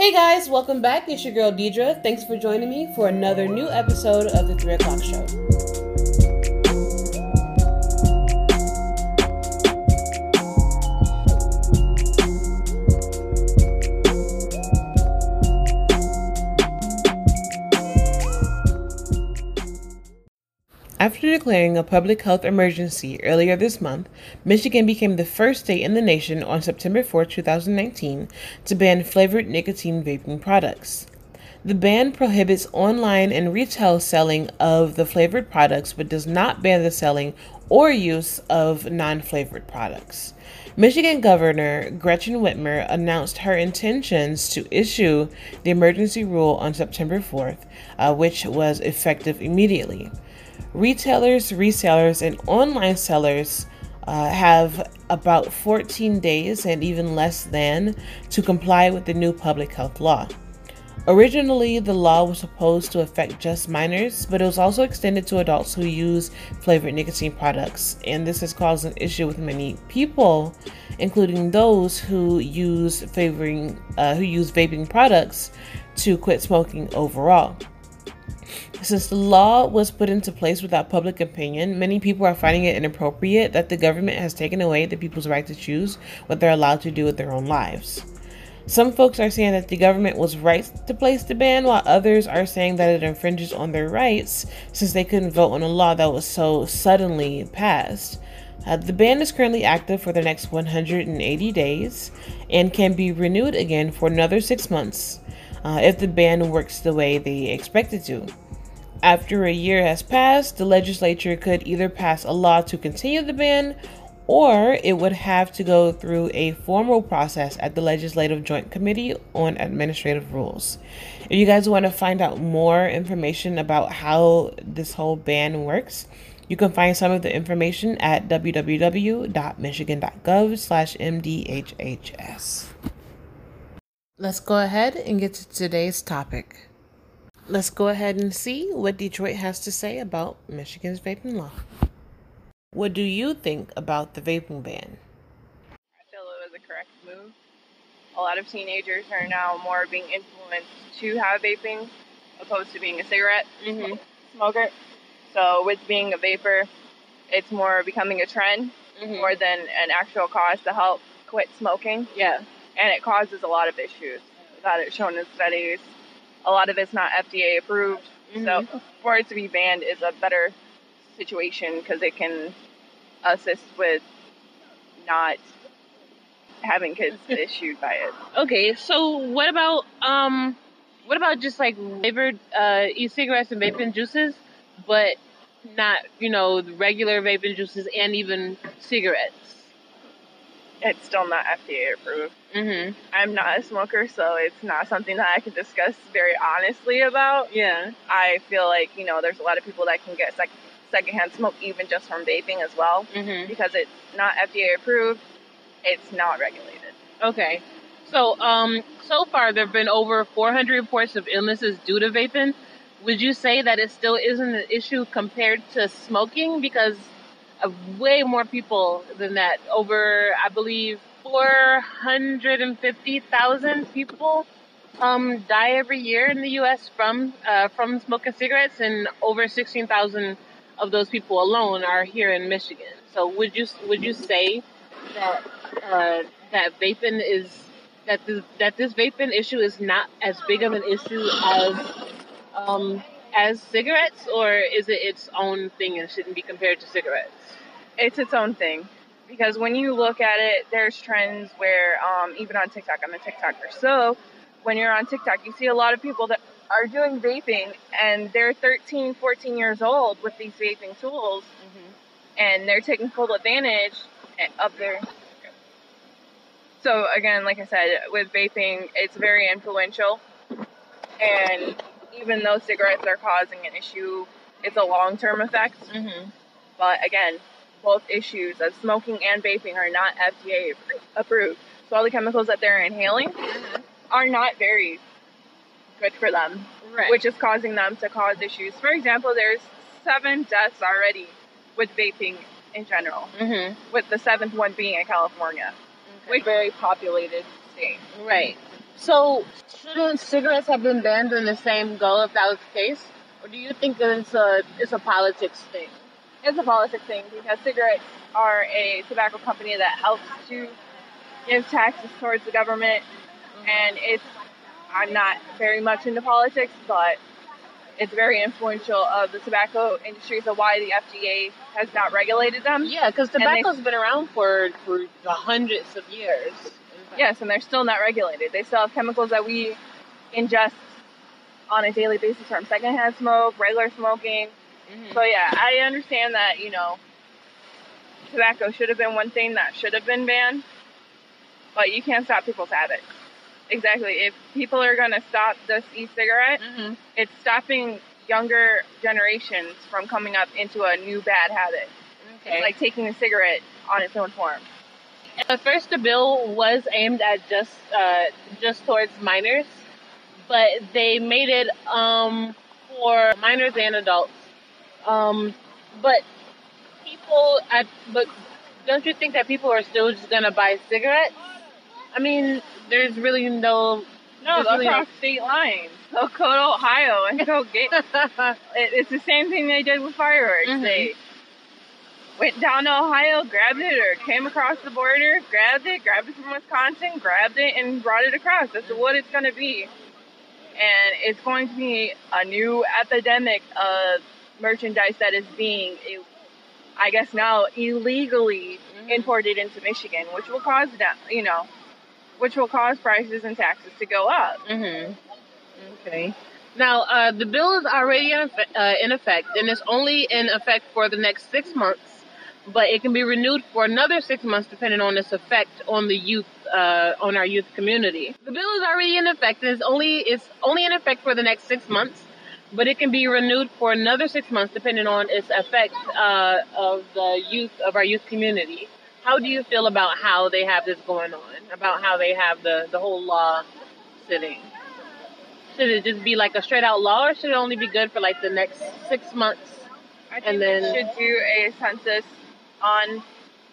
Hey guys, welcome back. It's your girl Deidre. Thanks for joining me for another new episode of the 3 o'clock show. After declaring a public health emergency earlier this month, Michigan became the first state in the nation on September 4, 2019, to ban flavored nicotine vaping products. The ban prohibits online and retail selling of the flavored products but does not ban the selling or use of non flavored products. Michigan Governor Gretchen Whitmer announced her intentions to issue the emergency rule on September 4th, uh, which was effective immediately. Retailers, resellers, and online sellers uh, have about 14 days and even less than to comply with the new public health law. Originally, the law was supposed to affect just minors, but it was also extended to adults who use flavored nicotine products, and this has caused an issue with many people, including those who use favoring uh, who use vaping products to quit smoking overall. Since the law was put into place without public opinion, many people are finding it inappropriate that the government has taken away the people's right to choose what they're allowed to do with their own lives. Some folks are saying that the government was right to place the ban, while others are saying that it infringes on their rights since they couldn't vote on a law that was so suddenly passed. Uh, the ban is currently active for the next 180 days and can be renewed again for another six months uh, if the ban works the way they expect it to. After a year has passed, the legislature could either pass a law to continue the ban or it would have to go through a formal process at the Legislative Joint Committee on Administrative Rules. If you guys want to find out more information about how this whole ban works, you can find some of the information at www.michigan.gov slash mdhhs. Let's go ahead and get to today's topic. Let's go ahead and see what Detroit has to say about Michigan's vaping law. What do you think about the vaping ban? I feel it was a correct move. A lot of teenagers are now more being influenced to have vaping opposed to being a cigarette mm-hmm. smoker. So with being a vapor, it's more becoming a trend mm-hmm. more than an actual cause to help quit smoking. Yeah. And it causes a lot of issues that it's shown in studies a lot of it's not FDA approved. Mm-hmm. So for it to be banned is a better situation because it can assist with not having kids issued by it. Okay, so what about um what about just like flavored uh e-cigarettes and vaping juices, but not, you know, regular vaping juices and even cigarettes? It's still not FDA approved. Mm-hmm. I'm not a smoker, so it's not something that I can discuss very honestly about. Yeah. I feel like, you know, there's a lot of people that can get sec- secondhand smoke even just from vaping as well mm-hmm. because it's not FDA approved, it's not regulated. Okay. So, um, so far there have been over 400 reports of illnesses due to vaping. Would you say that it still isn't an issue compared to smoking? Because way more people than that. Over, I believe, 450,000 people um, die every year in the U.S. from uh, from smoking cigarettes, and over 16,000 of those people alone are here in Michigan. So, would you would you say that uh, that vaping is that this, that this vaping issue is not as big of an issue as um, as cigarettes, or is it its own thing and shouldn't be compared to cigarettes? it's its own thing because when you look at it, there's trends where um, even on TikTok, I'm a TikToker. So when you're on TikTok, you see a lot of people that are doing vaping and they're 13, 14 years old with these vaping tools mm-hmm. and they're taking full advantage of their. So again, like I said, with vaping, it's very influential. And even though cigarettes are causing an issue, it's a long-term effect. Mm-hmm. But again, both issues of smoking and vaping are not FDA approved. So all the chemicals that they're inhaling mm-hmm. are not very good for them, right. which is causing them to cause issues. For example, there's seven deaths already with vaping in general, mm-hmm. with the seventh one being in California, okay. which very populated state. Right. So, shouldn't cigarettes have been banned in the same go if that was the case? Or do you think that it's a it's a politics thing? It's a politics thing because cigarettes are a tobacco company that helps to give taxes towards the government, mm-hmm. and it's I'm not very much into politics, but it's very influential of the tobacco industry. So why the FDA has not regulated them? Yeah, because tobacco's they, been around for for hundreds of years. Yes, and they're still not regulated. They still have chemicals that we ingest on a daily basis from secondhand smoke, regular smoking. Mm-hmm. So yeah, I understand that you know tobacco should have been one thing that should have been banned, but you can't stop people's habits. Exactly. If people are going to stop this e-cigarette, mm-hmm. it's stopping younger generations from coming up into a new bad habit. Okay. Like taking a cigarette on its own form. At first, the bill was aimed at just uh, just towards minors, but they made it um, for minors and adults. Um, but people, at, but don't you think that people are still just gonna buy cigarettes? I mean, there's really no. No, really across no... state lines. They'll go to Ohio and go get. it, it's the same thing they did with fireworks. Mm-hmm. They went down to Ohio, grabbed it, or came across the border, grabbed it, grabbed it from Wisconsin, grabbed it, and brought it across. That's what it's going to be. And it's going to be a new epidemic of merchandise that is being, I guess now, illegally mm-hmm. imported into Michigan, which will cause, you know, which will cause prices and taxes to go up. Mm-hmm. Okay. Now, uh, the bill is already in effect, uh, in effect, and it's only in effect for the next six months, but it can be renewed for another six months depending on its effect on the youth, uh, on our youth community. The bill is already in effect, and it's only it's only in effect for the next six months, but it can be renewed for another six months depending on its effect uh, of the youth of our youth community. How do you feel about how they have this going on? About how they have the, the whole law sitting? Should it just be like a straight out law, or should it only be good for like the next six months? I think and then should do a census on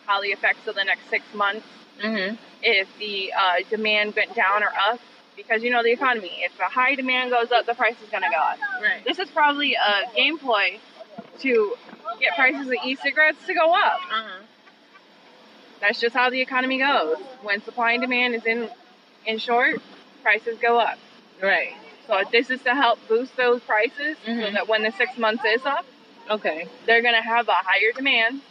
how the effects of the next six months. Mm-hmm. If the uh, demand went down or up, because you know the economy. If the high demand goes up, the price is going to go up. Right. This is probably a game ploy to get prices of e-cigarettes to go up. Uh-huh that's just how the economy goes. When supply and demand is in in short, prices go up. Right. So this is to help boost those prices mm-hmm. so that when the six months is up, okay, they're gonna have a higher demand,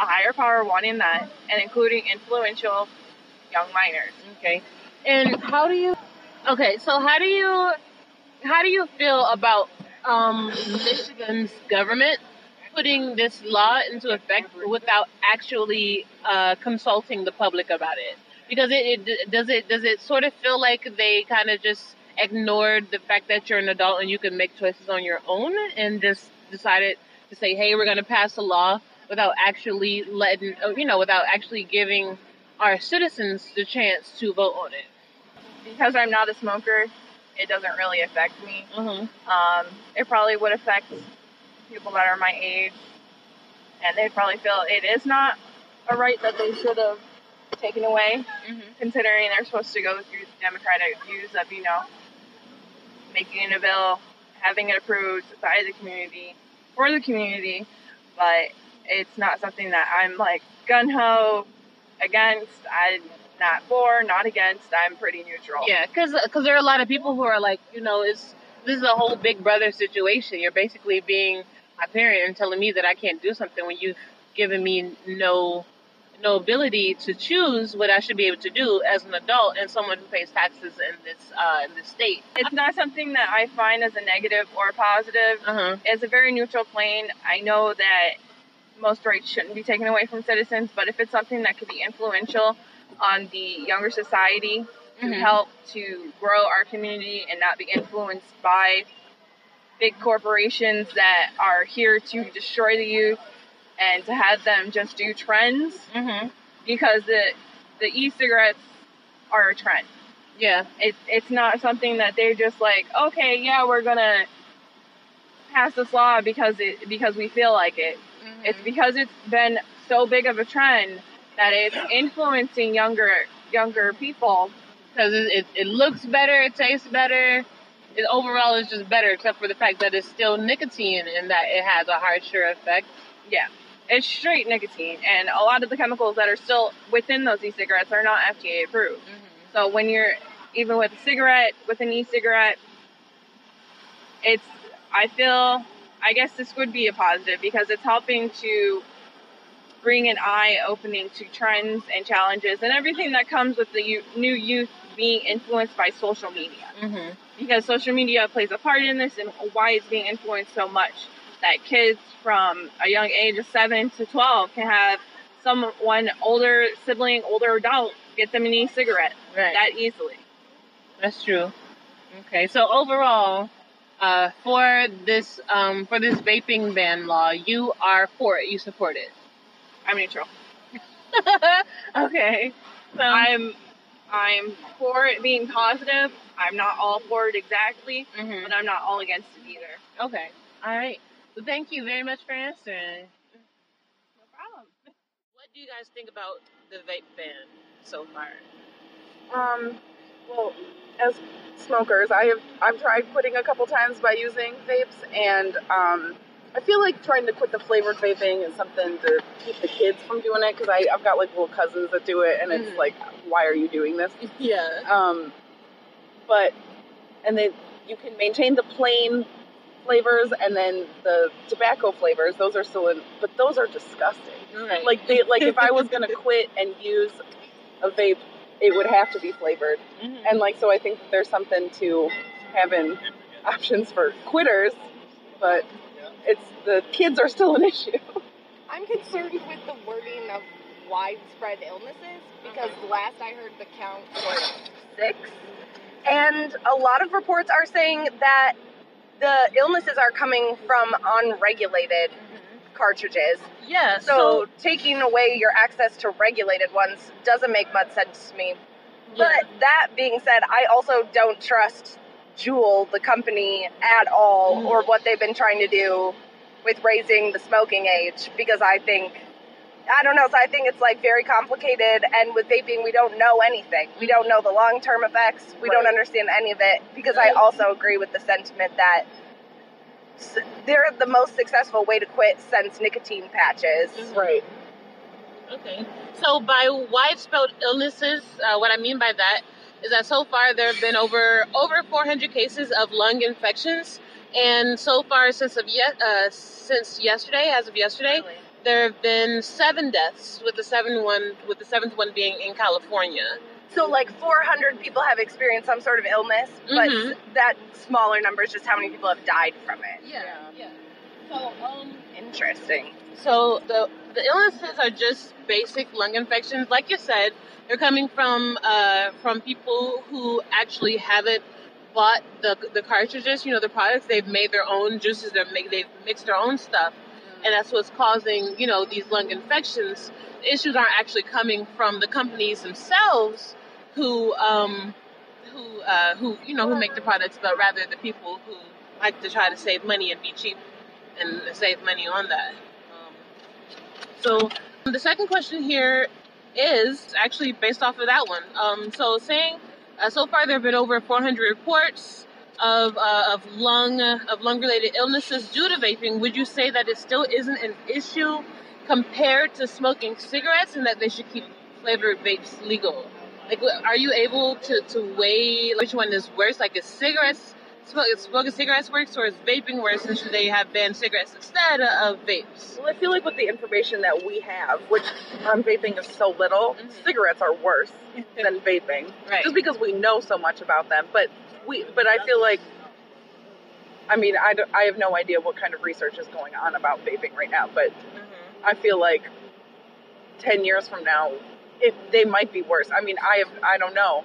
a higher power wanting that, and including influential young minors. Okay. And how do you? Okay, so how do you? How do you feel about um, Michigan's government putting this law into effect without actually uh, consulting the public about it? Because it, it does it does it sort of feel like they kind of just ignored the fact that you're an adult and you can make choices on your own and just decided to say, hey, we're going to pass a law without actually letting, uh, you know, without actually giving our citizens the chance to vote on it. Because I'm not a smoker, it doesn't really affect me. Mm-hmm. Um, it probably would affect people that are my age, and they probably feel it is not a right that they should have taken away, mm-hmm. considering they're supposed to go through the democratic views of, you know, making a bill, having it approved by the community, for the community, but it's not something that I'm like gun ho against. I'm not for, not against. I'm pretty neutral. Yeah, because cause there are a lot of people who are like, you know, it's this is a whole big brother situation. You're basically being my parent and telling me that I can't do something when you've given me no no ability to choose what I should be able to do as an adult and someone who pays taxes in this uh, in this state. It's not something that I find as a negative or a positive. Uh-huh. It's a very neutral plane. I know that most rights shouldn't be taken away from citizens, but if it's something that could be influential on the younger society to mm-hmm. help to grow our community and not be influenced by big corporations that are here to destroy the youth and to have them just do trends mm-hmm. because the the e-cigarettes are a trend. Yeah, it, it's not something that they're just like, okay, yeah, we're gonna pass this law because it because we feel like it. Mm-hmm. It's because it's been so big of a trend that it's influencing younger younger people because it, it, it looks better, it tastes better. It overall is just better, except for the fact that it's still nicotine and that it has a harsher effect. Yeah. It's straight nicotine, and a lot of the chemicals that are still within those e-cigarettes are not FDA approved. So when you're even with a cigarette, with an e-cigarette, it's I feel I guess this would be a positive because it's helping to bring an eye opening to trends and challenges and everything that comes with the new youth being influenced by social media. Mm-hmm. Because social media plays a part in this and why it's being influenced so much that kids from a young age of 7 to 12 can have someone older sibling, older adult get them an e-cigarette Right. that easily. That's true. Okay, so overall, uh, for this um, for this vaping ban law, you are for it. You support it. I'm neutral. okay. So I'm I'm for it being positive. I'm not all for it exactly, Mhm. but I'm not all against it either. okay. All right. Well, thank you very much for answering. No problem. What do you guys think about the vape ban so far? Um, well, as smokers, I have I've tried quitting a couple times by using vapes, and um, I feel like trying to quit the flavored vaping is something to keep the kids from doing it because I've got like little cousins that do it, and it's Mhm. like, why are you doing this? Yeah. Um, but and then you can maintain the plain flavors and then the tobacco flavors. Those are still in, but those are disgusting. Right. Like they like if I was gonna quit and use a vape, it would have to be flavored. Mhm. And like so I think that there's something to having options for quitters, but it's the kids are still an issue. I'm concerned with the wording of widespread illnesses because last I heard the count was six. And a lot of reports are saying that the illnesses are coming from unregulated cartridges. yeah. So, taking away your access to regulated ones doesn't make much sense to me. But that being said, I also don't trust Juul, the company, at all, mm. or what they've been trying to do with raising the smoking age, because I think, I don't know, so I think it's like very complicated. And with vaping, we don't know anything. We don't know the long term effects, we don't understand any of it, because I also agree with the sentiment that they're the most successful way to quit since nicotine patches. Right. Okay. So by widespread illnesses, uh, what I mean by that is that so far there have been over over 400 cases of lung infections, and so far since of ye- uh, since yesterday, as of yesterday, there have been seven deaths, with the seven one with the seventh one being in California. So, like 400 people have experienced some sort of illness, but Mhm. s- that smaller number is just how many people have died from it. Yeah. Yeah. So um. Interesting. So the the illnesses are just basic lung infections, like you said. They're coming from uh, from people who actually haven't bought the the cartridges. You know, the products they've made their own juices. They're make, they've mixed their own stuff, and that's what's causing you know these lung infections. The issues aren't actually coming from the companies themselves who um, who uh, who you know who make the products, but rather the people who like to try to save money and be cheap and save money on that. Um, so the second question here is actually based off of that one. Um, so saying uh, so far there have been over 400 reports of uh, of lung of lung related illnesses due to vaping. Would you say that it still isn't an issue compared to smoking cigarettes, and that they should keep flavored vapes legal? Like, are you able to, to weigh which one is worse? Like, is cigarettes smoke, smoking cigarettes worse, or is vaping worse? Should they have banned cigarettes instead of vapes? Well, I feel like with the information that we have, which on vaping is so little, Mhm. cigarettes are worse than vaping, Right. just because we know so much about them. But we, but I feel like, I mean, I, I have no idea what kind of research is going on about vaping right now. But Mhm. I feel like ten years from now, it, they might be worse. I mean, I have, I don't know,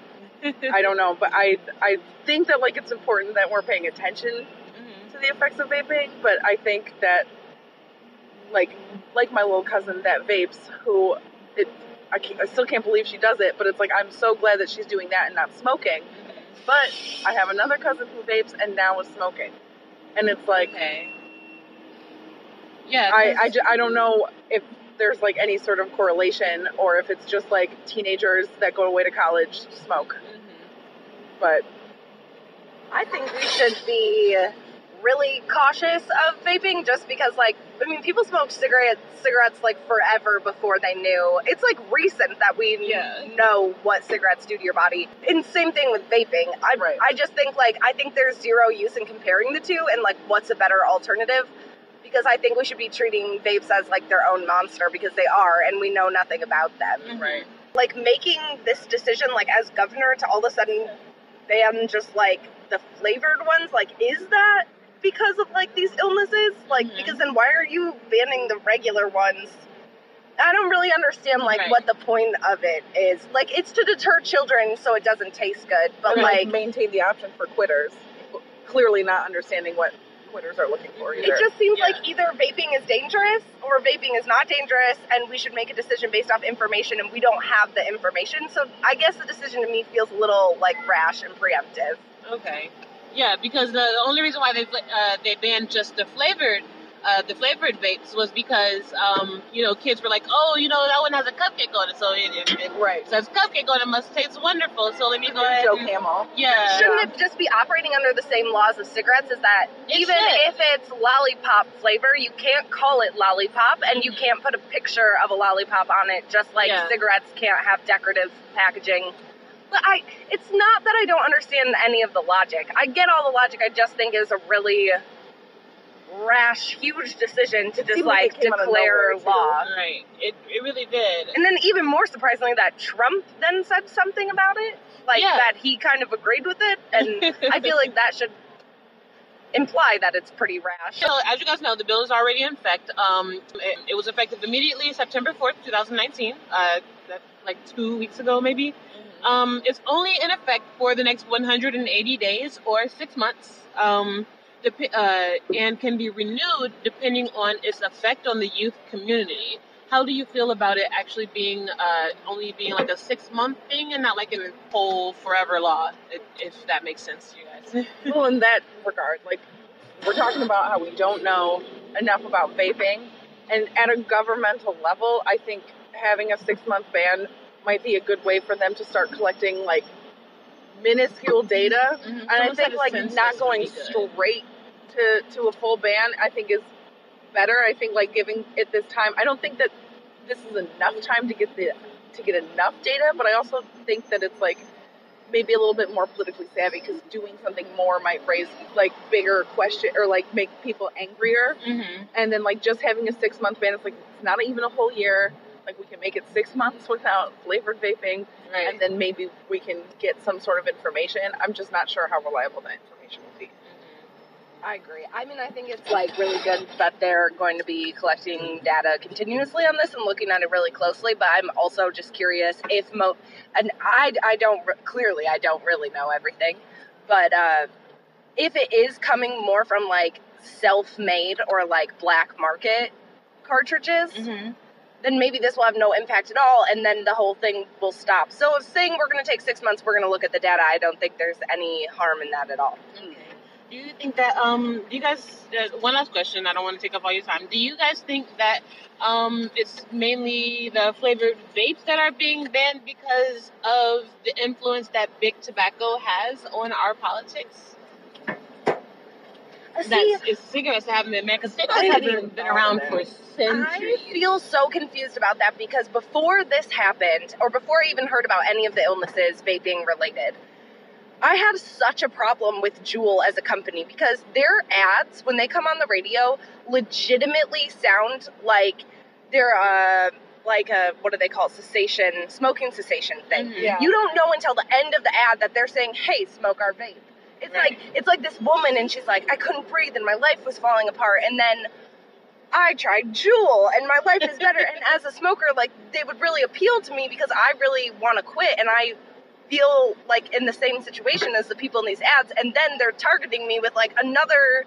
I don't know, but I, I think that like it's important that we're paying attention Mhm. to the effects of vaping, but I think that like like my little cousin that vapes who it I, I still can't believe she does it, but it's like I'm so glad that she's doing that and not smoking. But I have another cousin who vapes and now is smoking. And it's like Okay. Yeah. I, I, ju- I don't know if there's like any sort of correlation or if it's just like teenagers that go away to college smoke. Mhm. but I think we should be really cautious of vaping just because like I mean people smoked cigarettes cigarettes like forever before they knew. It's like recent that we Yeah. know what cigarettes do to your body. And same thing with vaping. I Right. I just think like I think there's zero use in comparing the two and like what's a better alternative because I think we should be treating vapes as like their own monster because they are and we know nothing about them right. like making this decision like as governor to all of a sudden ban just like the flavored ones like is that because of like these illnesses like Mhm. because then why are you banning the regular ones i don't really understand like Right. what the point of it is like it's to deter children so it doesn't taste good but And, like maintain the option for quitters. Clearly not understanding what quitters are looking for either. it just seems Yeah. like either vaping is dangerous or vaping is not dangerous and we should make a decision based off information and we don't have the information so i guess the decision to me feels a little like rash and preemptive Okay. Yeah, because the, the only reason why they uh, they banned just the flavored uh, the flavored vapes was because um, you know kids were like, oh, you know that one has a cupcake on it, so it, it, it right. says cupcake on it, must taste wonderful. So let me go ahead. Joe and- Camel. Yeah. Shouldn't it just be operating under the same laws as cigarettes? Is that It even should. if it's lollipop flavor, you can't call it lollipop and you can't put a picture of a lollipop on it, just like Yeah. cigarettes can't have decorative packaging. But I, it's not that I don't understand any of the logic. I get all the logic. I just think is a really rash, huge decision to just like like it came out of declare law. Right. It it really did. And then even more surprisingly, that Trump then said something about it, like Yeah. that he kind of agreed with it, and I feel like that should imply that it's pretty rash. So, as you guys know, the bill is already in effect. Um, it, it was effective immediately September 4th, 2019. Uh, that's like two weeks ago, maybe. Um, it's only in effect for the next 180 days or six months, um, dep- uh, and can be renewed depending on its effect on the youth community. How do you feel about it actually being uh, only being like a six month thing and not like a whole forever law? If, if that makes sense to you guys. well, in that regard, like we're talking about how we don't know enough about vaping, and at a governmental level, I think having a six month ban might be a good way for them to start collecting like minuscule data. Mhm. And I Someone think like not going straight to to a full ban, I think is better. I think like giving it this time. I don't think that this is enough time to get the to get enough data, but I also think that it's like maybe a little bit more politically savvy because doing something more might raise like bigger question or like make people angrier. Mm-hmm. And then like just having a six month ban, it's like it's not even a whole year. Like we can make it six months without flavored vaping, Right. and then maybe we can get some sort of information. I'm just not sure how reliable that information will be. I agree. I mean, I think it's like really good that they're going to be collecting data continuously on this and looking at it really closely. But I'm also just curious if mo and I I don't clearly I don't really know everything, but uh, if it is coming more from like self-made or like black market cartridges, Mm-hmm. then maybe this will have no impact at all, and then the whole thing will stop. So if saying we're going to take six months, we're going to look at the data, I don't think there's any harm in that at all. Okay. Do you think that um do you guys uh, one last question, I don't want to take up all your time. Do you guys think that um it's mainly the flavored vapes that are being banned because of the influence that big tobacco has on our politics? See, That's it's cigarettes that haven't been banned because cigarettes have didn't been, been around for for I feel so confused about that because before this happened, or before I even heard about any of the illnesses vaping related, I had such a problem with Juul as a company because their ads, when they come on the radio, legitimately sound like they're uh, like a what do they call it? cessation, smoking cessation thing. Mhm. Yeah. You don't know until the end of the ad that they're saying, "Hey, smoke our vape." It's Right. like it's like this woman, and she's like, "I couldn't breathe, and my life was falling apart." And then I tried Juul, and my life is better. and as a smoker, like they would really appeal to me because I really want to quit, and I feel like in the same situation as the people in these ads. And then they're targeting me with like another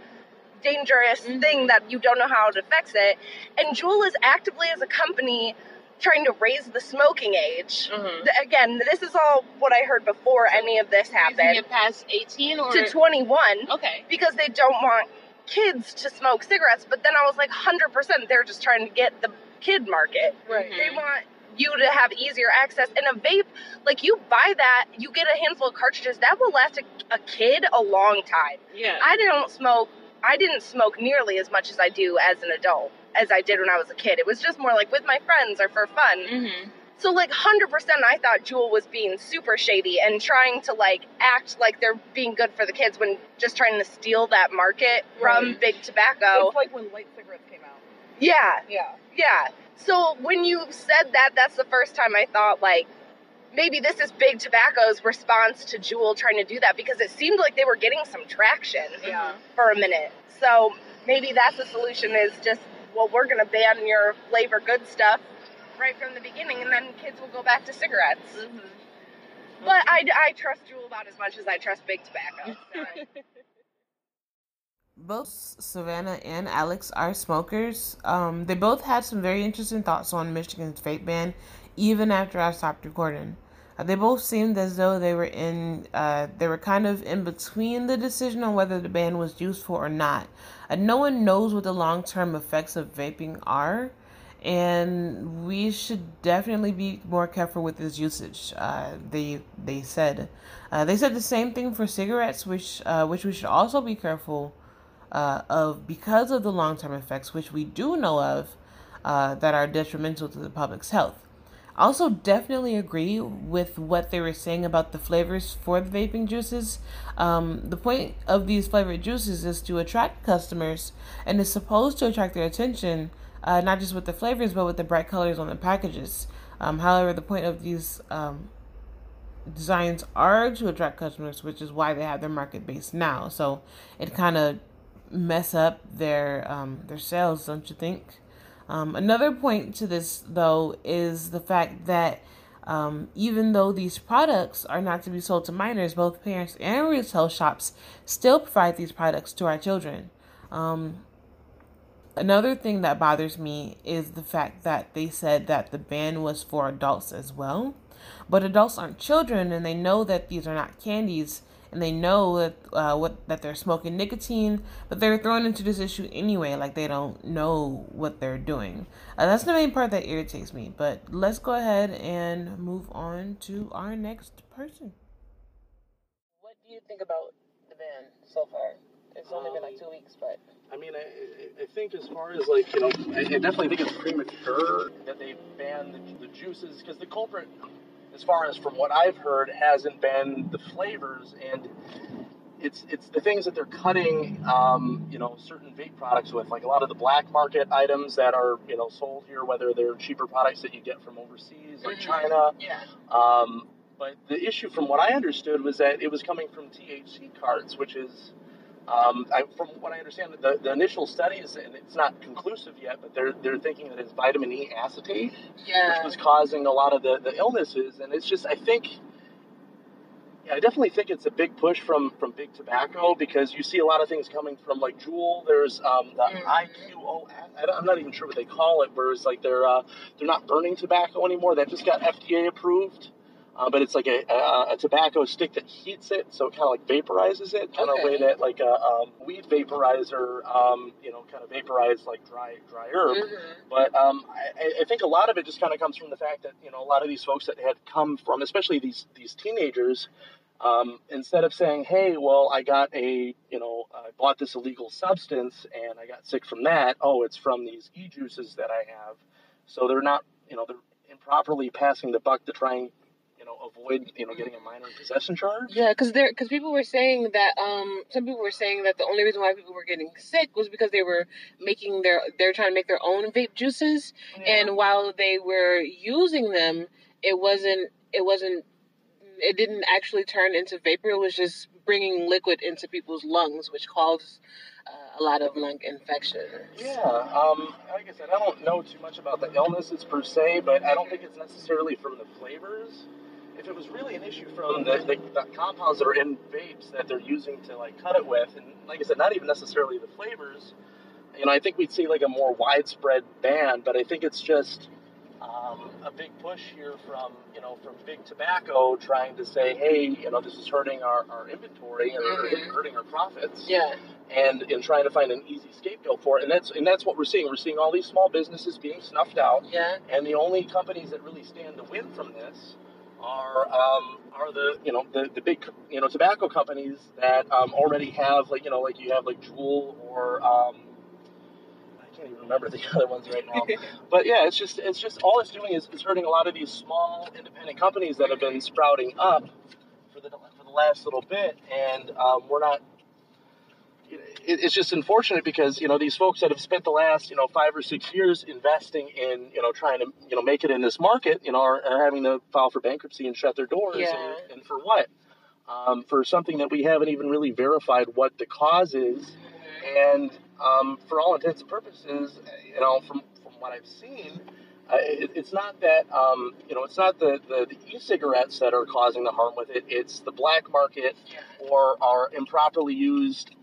dangerous Mhm. thing that you don't know how it affects it. And Juul is actively as a company trying to raise the smoking age. Mhm. Again, this is all what I heard before any of this happened past 18 or to 21 Okay. because they don't want kids to smoke cigarettes. But then I was like, 100%, they're just trying to get the kid market. Right. They want you to have easier access. And a vape, like you buy that, you get a handful of cartridges that will last a, a kid a long time. Yeah. I don't smoke. I didn't smoke nearly as much as I do as an adult as I did when I was a kid. It was just more like with my friends or for fun. mm-hmm. So like 100% I thought Juul was being super shady and trying to like act like they're being good for the kids when just trying to steal that market from big tobacco. It's like when light cigarettes came out. Yeah, Yeah. yeah. So when you said that, that's the first time I thought like maybe this is big tobacco's response to Juul trying to do that because it seemed like they were getting some traction Yeah. for a minute. So maybe that's the solution is just well we're going to ban your flavor good stuff right from the beginning and then kids will go back to cigarettes. Mm-hmm. But I, I trust Juul about as much as I trust big tobacco. so. Both Savannah and Alex are smokers. Um, they both had some very interesting thoughts on Michigan's vape ban, even after I stopped recording. Uh, they both seemed as though they were in, uh, they were kind of in between the decision on whether the ban was useful or not. Uh, no one knows what the long-term effects of vaping are, and we should definitely be more careful with its usage. Uh, they they said, uh, they said the same thing for cigarettes, which uh, which we should also be careful uh, of because of the long term effects, which we do know of, uh, that are detrimental to the public's health. I also definitely agree with what they were saying about the flavors for the vaping juices. Um, the point of these flavored juices is to attract customers and is supposed to attract their attention, uh, not just with the flavors, but with the bright colors on the packages. Um, however, the point of these um, designs are to attract customers, which is why they have their market base now. So it kind of mess up their um, their sales, don't you think? Um, another point to this, though, is the fact that um, even though these products are not to be sold to minors, both parents and retail shops still provide these products to our children. Um, another thing that bothers me is the fact that they said that the ban was for adults as well. But adults aren't children, and they know that these are not candies, and they know that uh, what that they're smoking nicotine, but they're thrown into this issue anyway, like they don't know what they're doing. Uh, that's the main part that irritates me. But let's go ahead and move on to our next person. What do you think about the ban so far? It's only been like two weeks, but I mean, I, I- I think as far as like, you know, I, I definitely think it's premature that they ban the, the juices because the culprit, as far as from what I've heard, hasn't been the flavors and it's it's the things that they're cutting, um, you know, certain vape products with, like a lot of the black market items that are, you know, sold here, whether they're cheaper products that you get from overseas, like Mhm. China. yeah. Um, but the issue, from what I understood, was that it was coming from THC cards, which is, um, I, from what I understand, the, the initial studies, and it's not conclusive yet, but they're they're thinking that it's vitamin E acetate, which was causing a lot of the, the illnesses. And it's just, I think, yeah, I definitely think it's a big push from from big tobacco because you see a lot of things coming from like Juul. There's um, the Mhm. IQO, I am not even sure what they call it, where it's like they're uh, they're not burning tobacco anymore. That just got FDA approved. Uh, but it's like a, a, a tobacco stick that heats it, so it kind of like vaporizes it, kind of Okay. way that like a um, weed vaporizer, um, you know, kind of vaporize like dry dry herb. Mhm. But um, I, I think a lot of it just kind of comes from the fact that you know a lot of these folks that had come from, especially these these teenagers, um, instead of saying, "Hey, well, I got a you know I bought this illegal substance and I got sick from that," oh, it's from these e juices that I have. So they're not you know they're improperly passing the buck to try and you know avoid you know getting a minor possession charge. Yeah, because there, because people were saying that, um, some people were saying that the only reason why people were getting sick was because they were making their, they're trying to make their own vape juices, and while they were using them, it wasn't, it wasn't, it didn't actually turn into vapor. It was just bringing liquid into people's lungs, which caused uh, a lot of lung infection. Yeah, um, like I said, I don't know too much about the illnesses per se, but I don't think it's necessarily from the flavors. If it was really an issue from the, the, the compounds that are in vapes that they're using to like cut it with, and like I said, not even necessarily the flavors, you know, I think we'd see like a more widespread ban. But I think it's just um, a big push here from you know from big tobacco trying to say, hey, you know, this is hurting our, our inventory and Mhm. hurting our profits Yeah. and and trying to find an easy scapegoat for it. And that's and that's what we're seeing. We're seeing all these small businesses being snuffed out, Yeah. and the only companies that really stand to win from this are um, are the you know the, the big you know tobacco companies that um, already have like you know like you have like Juul or um, I can't even remember the other ones right now. but yeah, it's just it's just all it's doing is, is hurting a lot of these small independent companies that have been sprouting up for the for the last little bit, and um, we're not it, it's just unfortunate because you know these folks that have spent the last you know five or six years investing in you know trying to you know make it in this market you know are, are having to file for bankruptcy and shut their doors Yeah. and, and for what? Um, for something that we haven't even really verified what the cause is. And um, for all intents and purposes you know from from what I've seen uh, it, it's not that um, you know it's not the, the, the e-cigarettes that are causing the harm with it. It's the black market or are improperly used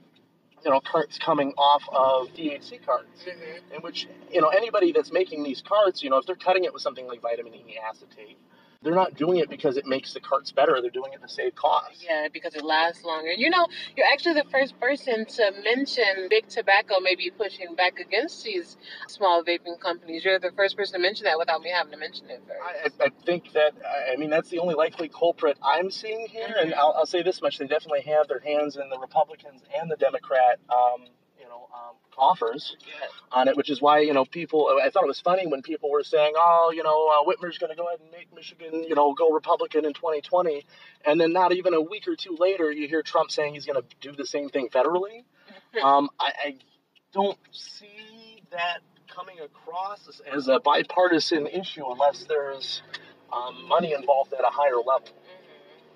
you know carts coming off of THC carts Mhm. in which you know anybody that's making these carts you know if they're cutting it with something like vitamin E acetate they're not doing it because it makes the carts better they're doing it to save costs Yeah, because it lasts longer. You know, you're actually the first person to mention big tobacco maybe pushing back against these small vaping companies. You're the first person to mention that without me having to mention it first. I, I think that I mean that's the only likely culprit I'm seeing here, and I'll, I'll say this much: they definitely have their hands in the Republicans and the Democrat, um, you know, um, coffers Yeah. on it, which is why you know people. I thought it was funny when people were saying, "Oh, you know, uh, Whitmer's going to go ahead and make Michigan, you know, go Republican in 2020," and then not even a week or two later, you hear Trump saying he's going to do the same thing federally. Um, I, I don't see that coming across as, as a bipartisan issue unless there's um, money involved at a higher level,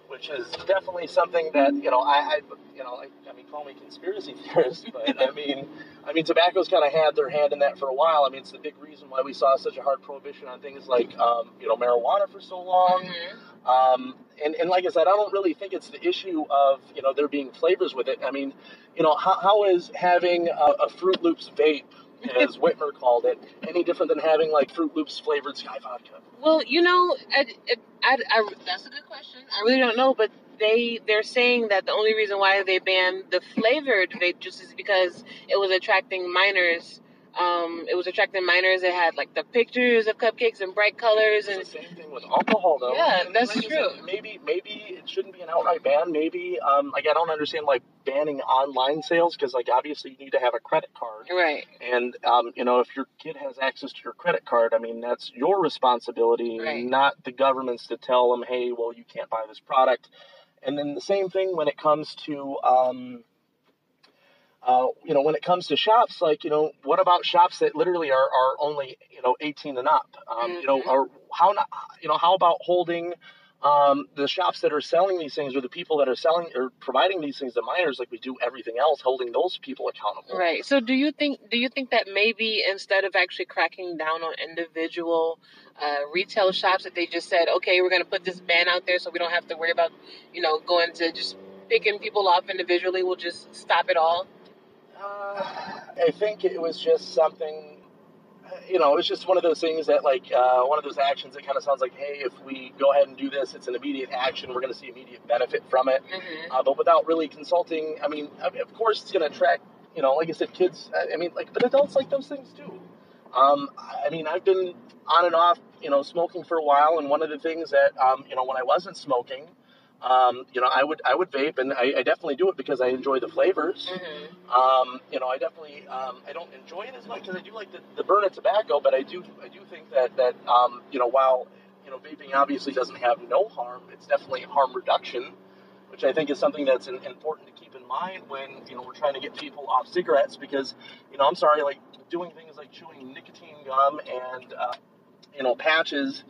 which is definitely something that you know I, I you know I, I mean call me conspiracy theorist, but I mean I mean tobacco's kind of had their hand in that for a while. I mean it's the big reason why we saw such a hard prohibition on things like um, you know marijuana for so long. Mhm. Um, and, and like I said, I don't really think it's the issue of, you know, there being flavors with it. I mean, you know, how, how is having a, a Froot Loops vape, as Whitmer called it, any different than having like Froot Loops flavored Skyy Vodka? Well, you know, I, I, I, that's a good question. I really don't know, but they they're saying that the only reason why they banned the flavored vape is because it was attracting minors. Um, it was attracting minors. It had like the pictures of cupcakes and bright colors, It's and the same thing with alcohol, though. Yeah, And that's like true. said, maybe maybe it shouldn't be an outright ban. Maybe um, like I don't understand like banning online sales because like obviously you need to have a credit card. right, And um, you know, if your kid has access to your credit card, I mean, that's your responsibility, Right. not the government's to tell them, hey, well, you can't buy this product. And then the same thing when it comes to, um, uh, you know, when it comes to shops, like you know, what about shops that literally are, are only you know 18 and up? Um, You know, or how not? You know, how about holding um, the shops that are selling these things or the people that are selling or providing these things to minors, like we do everything else, holding those people accountable? right. So, do you think do you think that maybe instead of actually cracking down on individual uh, retail shops, that they just said, okay, we're going to put this ban out there, so we don't have to worry about, you know, going to just picking people off individually. We'll just stop it all. Uh, I think it was just something, uh, you know, it was just one of those things that, like, uh, one of those actions that kind of sounds like, hey, if we go ahead and do this, it's an immediate action. We're going to see immediate benefit from it. Mm-hmm. Uh, but without really consulting, I mean, I mean, of course, it's going to attract, you know, like I said, kids. I I mean, like, but adults like those things too. Um, I mean, I've been on and off, you know, smoking for a while, and one of the things that, um, you know, when I wasn't smoking, um, you know, I would I would vape, and I, I definitely do it because I enjoy the flavors. Mm-hmm. Um, you know, I definitely um, I don't enjoy it as much because I do like the, the burn of tobacco, but I do I do think that that um, you know while you know vaping obviously doesn't have no harm, it's definitely harm reduction, which I think is something that's in, important to keep in mind when you know we're trying to get people off cigarettes because you know I'm sorry like doing things like chewing nicotine gum and uh, you know patches.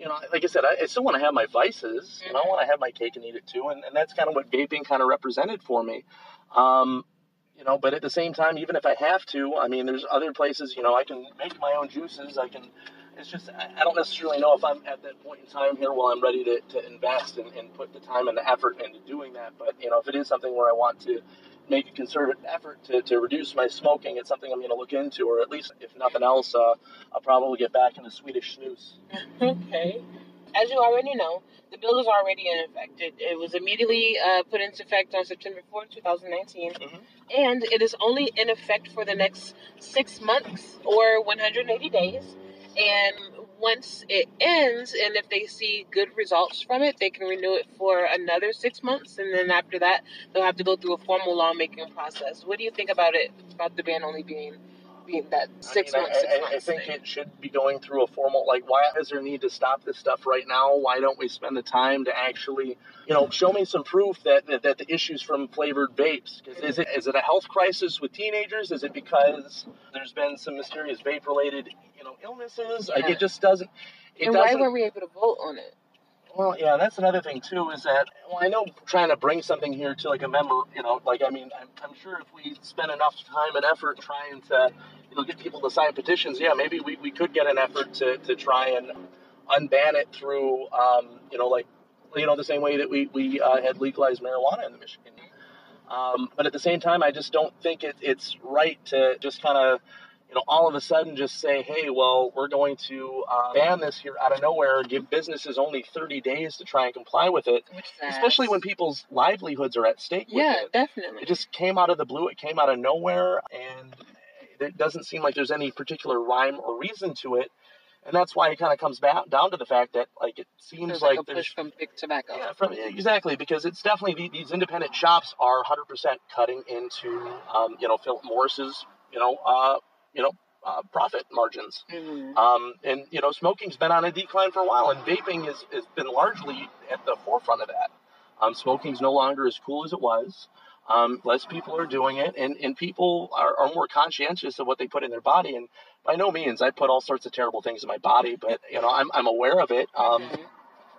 You know, like I said, I, I still want to have my vices, and I want to have my cake and eat it too, and, and that's kind of what vaping kind of represented for me. Um, you know, but at the same time, even if I have to, I mean, there's other places, you know, I can make my own juices. I can, it's just, I I don't necessarily know if I'm at that point in time here where I'm ready to, to invest and, and put the time and the effort into doing that. But, you know, if it is something where I want to make a concerted effort to, to reduce my smoking, it's something I'm going to look into, or at least, if nothing else, uh, I'll probably get back into Swedish snus. Okay. As you already know, the bill is already in effect. It, it was immediately uh, put into effect on September 4th, 2019, Mhm. and it is only in effect for the next six months or 180 days. And once it ends, and if they see good results from it, they can renew it for another six months, and then after that, they'll have to go through a formal lawmaking process. What do you think about it? About the ban only being that six I mean, months? I, six I, I think thing? it should be going through a formal like. Why is there need to stop this stuff right now? Why don't we spend the time to actually, you know, show me some proof that that, that the issues from flavored vapes? 'Cause is it is it a health crisis with teenagers? Is it because there's been some mysterious vape related, you know, illnesses? Like it just doesn't. It and why doesn't. were we able to vote on it? Well, yeah, that's another thing too. Is that well, I know trying to bring something here to like a member, you know, like I mean, I'm, I'm sure if we spend enough time and effort trying to, you know, get people to sign petitions, yeah, maybe we, we could get an effort to, to try and unban it through, um, you know, like, you know, the same way that we we uh, had legalized marijuana in the Michigan. Um, but at the same time, I just don't think it, it's right to just kind of you know, all of a sudden just say, hey, well, we're going to uh, ban this here out of nowhere, give businesses only 30 days to try and comply with it, especially when people's livelihoods are at stake Yeah, it. definitely. It just came out of the blue, it came out of nowhere, and it doesn't seem like there's any particular rhyme or reason to it. And that's why it kind of comes back down to the fact that, like, it seems There's like, like, a there's push from big tobacco. yeah, from, exactly, because it's definitely the- these independent shops are 100% cutting into, um, you know, Philip Morris's, you know, uh, you know, uh, profit margins. Mhm. Um, and you know, smoking's been on a decline for a while, and vaping has, has been largely at the forefront of that. Um, smoking's no longer as cool as it was. Um, less people are doing it, and, and people are, are more conscientious of what they put in their body. And by no means, I put all sorts of terrible things in my body, but you know, I'm, I'm aware of it. Um, Mhm.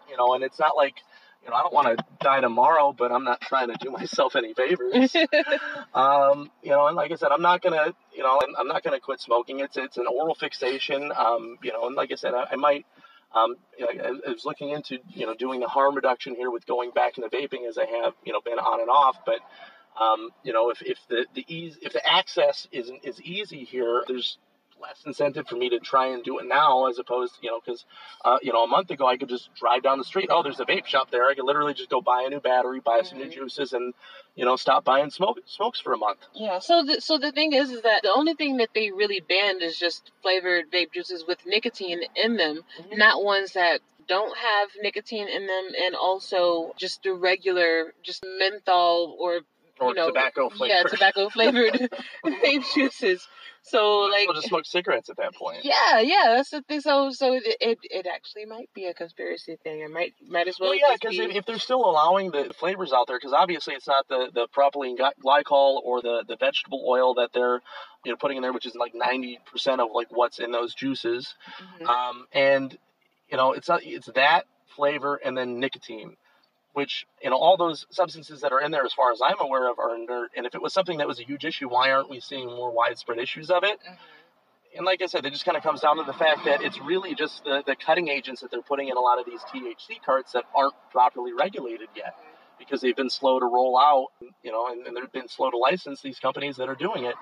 you know, and it's not like, you know, I don't want to die tomorrow, but I'm not trying to do myself any favors. um, you know, and like I said, I'm not gonna, you know, I'm, I'm not gonna quit smoking. It's it's an oral fixation. Um, you know, and like I said, I, I might. Um, you know, I, I was looking into, you know, doing the harm reduction here with going back into vaping as I have, you know, been on and off. But, um, you know, if, if the, the ease, if the access isn't is easy here, there's less incentive for me to try and do it now as opposed, to, you know, because, uh, you know, a month ago I could just drive down the street. Oh, there's a vape shop there. I could literally just go buy a new battery, buy some new juices, and, you know, stop buying smoke smokes for a month. Yeah. So the so the thing is, is that the only thing that they really banned is just flavored vape juices with nicotine in them, Mhm. not ones that don't have nicotine in them, and also just the regular, just menthol or Or you know, tobacco flavor. Yeah, tobacco flavored vape juices. So like. We'll just smoke cigarettes at that point. Yeah, yeah, that's the thing. So, so it, it it actually might be a conspiracy thing. It might might as well. Well, yeah, because be- if, if they're still allowing the flavors out there, because obviously it's not the, the propylene glycol or the, the vegetable oil that they're you know putting in there, which is like ninety percent of like what's in those juices. Mhm. Um, and you know it's not, it's that flavor and then nicotine, which you know all those substances that are in there, as far as I'm aware of, are in there. And if it was something that was a huge issue, why aren't we seeing more widespread issues of it? Mhm. and like I said, it just kind of comes down to the fact that it's really just the, the cutting agents that they're putting in a lot of these THC carts that aren't properly regulated yet because they've been slow to roll out, you know, and, and they've been slow to license these companies that are doing it.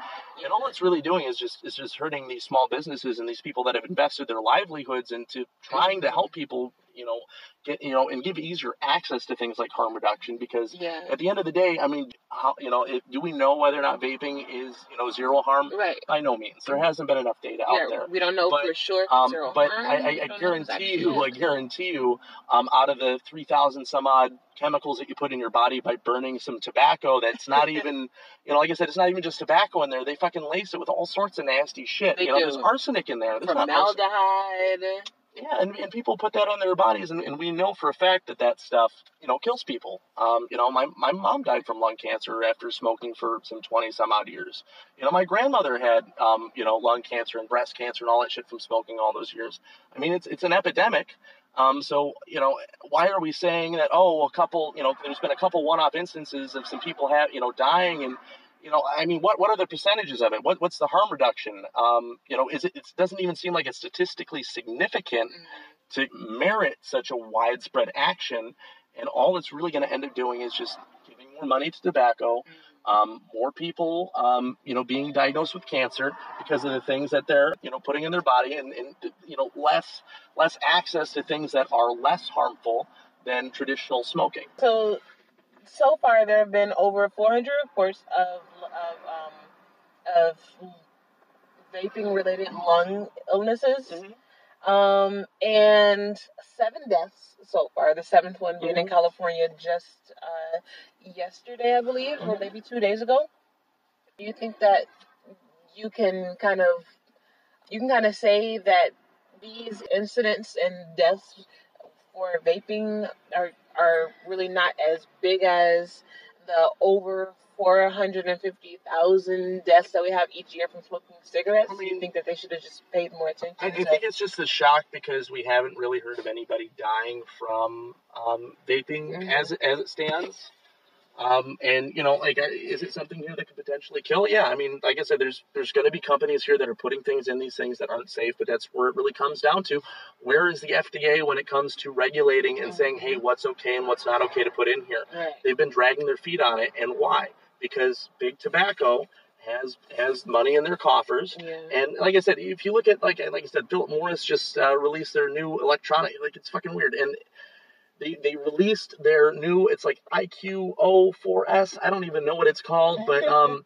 And all it's really doing is just is just hurting these small businesses and these people that have invested their livelihoods into trying to help people, you know, get you know and give easier access to things like harm reduction because Yeah. at the end of the day, I mean, how you know, if, do we know whether or not vaping is you know zero harm? Right. By no means. There hasn't been enough data out there. we don't know But, for sure. Um, but harm. I, I, I guarantee you, I guarantee you, um, out of the 3,000 some odd chemicals that you put in your body by burning some tobacco, that's not even, you know, like I said, it's not even just tobacco in there. They fucking lace it with all sorts of nasty shit. They you know, do. there's arsenic in there. There's not formaldehyde. Yeah, and, and people put that on their bodies, and, and we know for a fact that that stuff, you know, kills people. Um, you know, my, my mom died from lung cancer after smoking for some 20 some odd years. You know, my grandmother had, um, you know, lung cancer and breast cancer and all that shit from smoking all those years. I mean, it's, it's an epidemic. Um, so, you know, why are we saying that, oh, a couple, you know, there's been a couple one off instances of some people have, you know, dying and, you know, I mean, what what are the percentages of it? What what's the harm reduction? Um, you know, is it? It doesn't even seem like it's statistically significant to merit such a widespread action. And all it's really going to end up doing is just giving more money to tobacco, um, more people, um, you know, being diagnosed with cancer because of the things that they're, you know, putting in their body, and, and you know, less less access to things that are less harmful than traditional smoking. So, so far there have been over 400 reports of of um, of vaping related lung illnesses. Mhm. Um, and seven deaths so far. The seventh one being in Mhm. California just uh, yesterday, I believe, or Mhm. maybe two days ago. Do you think that you can kind of you can kind of say that these incidents and deaths for vaping are are really not as big as the over 450,000 deaths that we have each year from smoking cigarettes? I Do you think that they should have just paid more attention? I, I think it's just a shock because we haven't really heard of anybody dying from um, vaping Mhm. as as it stands. Um, and you know, like, is it something here that could potentially kill? Yeah, I mean, like I said, there's there's going to be companies here that are putting things in these things that aren't safe, but that's where it really comes down to. Where is the FDA when it comes to regulating and saying, hey, what's okay and what's not okay to put in here? Right. They've been dragging their feet on it, and why? Because big tobacco has has money in their coffers. Yeah. And like I said, if you look at like like I said, Philip Morris just uh, released their new electronic. Like it's fucking weird. And they they released their new. It's like IQ04S. I don't even know what it's called, but um.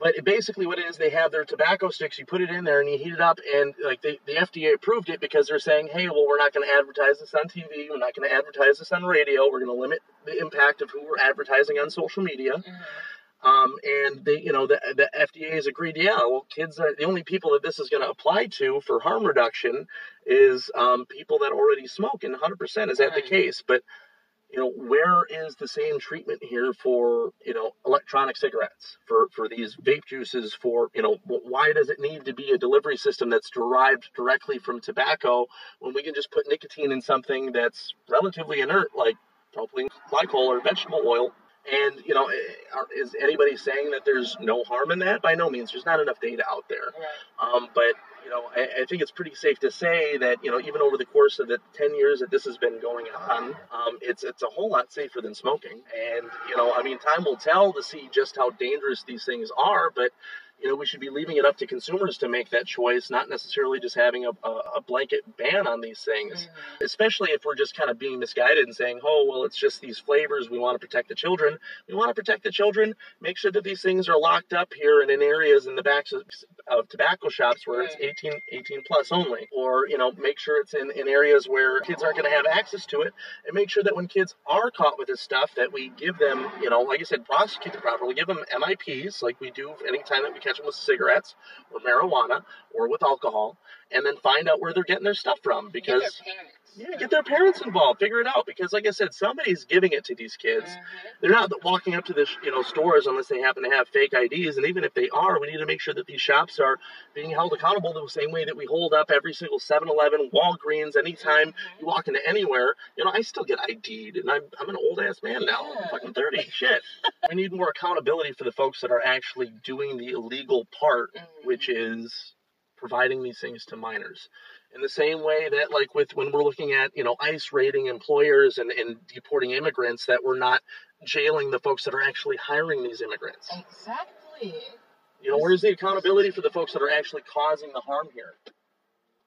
But it- basically, what it is, they have their tobacco sticks. You put it in there and you heat it up, and like they, the FDA approved it because they're saying, hey, well, we're not going to advertise this on TV. We're not going to advertise this on radio. We're going to limit the impact of who we're advertising on social media. Um, and they, you know, the, the FDA has agreed. Yeah, well, kids are the only people that this is going to apply to for harm reduction is um, people that already smoke, and 100% is that the case. But you know, where is the same treatment here for you know electronic cigarettes, for for these vape juices, for you know, why does it need to be a delivery system that's derived directly from tobacco when we can just put nicotine in something that's relatively inert, like propylene glycol or vegetable oil? And you know, eh, is anybody saying that there's no harm in that? By no means. There's not enough data out there. Right. Um, but you know, I, I think it's pretty safe to say that you know, even over the course of the ten years that this has been going on, um, it's it's a whole lot safer than smoking. And you know, I mean, time will tell to see just how dangerous these things are. But you know, we should be leaving it up to consumers to make that choice, not necessarily just having a, a, blanket ban on these things mm-hmm. especially if we're just kind of being misguided and saying, oh, well, it's just these flavors. We want to protect the children. We want to protect the children. Make sure that these things are locked up here and in areas in the backs of, tobacco shops where it's 18, 18 plus only. Or, you know, make sure it's in, in areas where kids aren't going to have access to it. And make sure that when kids are caught with this stuff, that we give them, you know, like I said, prosecute them properly. Give them MIPs like we do anytime that we catch them with cigarettes or marijuana or with alcohol. And then find out where they're getting their stuff from because. Yeah, get their parents involved. Figure it out because, like I said, somebody's giving it to these kids. Mm-hmm. They're not walking up to the you know stores unless they happen to have fake IDs. And even if they are, we need to make sure that these shops are being held accountable the same way that we hold up every single 7-Eleven, Walgreens. Anytime mm-hmm. you walk into anywhere, you know, I still get ID'd, and I'm I'm an old ass man now. I'm fucking thirty. Shit. we need more accountability for the folks that are actually doing the illegal part, mm-hmm. which is providing these things to minors in the same way that like with when we're looking at you know ICE raiding employers and, and deporting immigrants that we're not jailing the folks that are actually hiring these immigrants Exactly. you know where's the accountability for the folks that are actually causing the harm here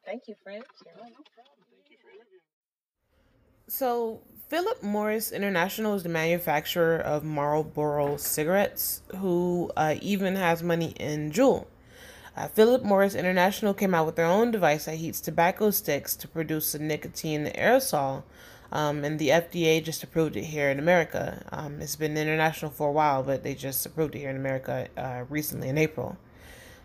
Thank you, friend. So, Philip Morris International is the manufacturer of Marlboro cigarettes, who uh, even has money in Juul. Uh, Philip Morris International came out with their own device that heats tobacco sticks to produce a nicotine aerosol, um, and the FDA just approved it here in America. Um, it's been international for a while, but they just approved it here in America uh, recently in April.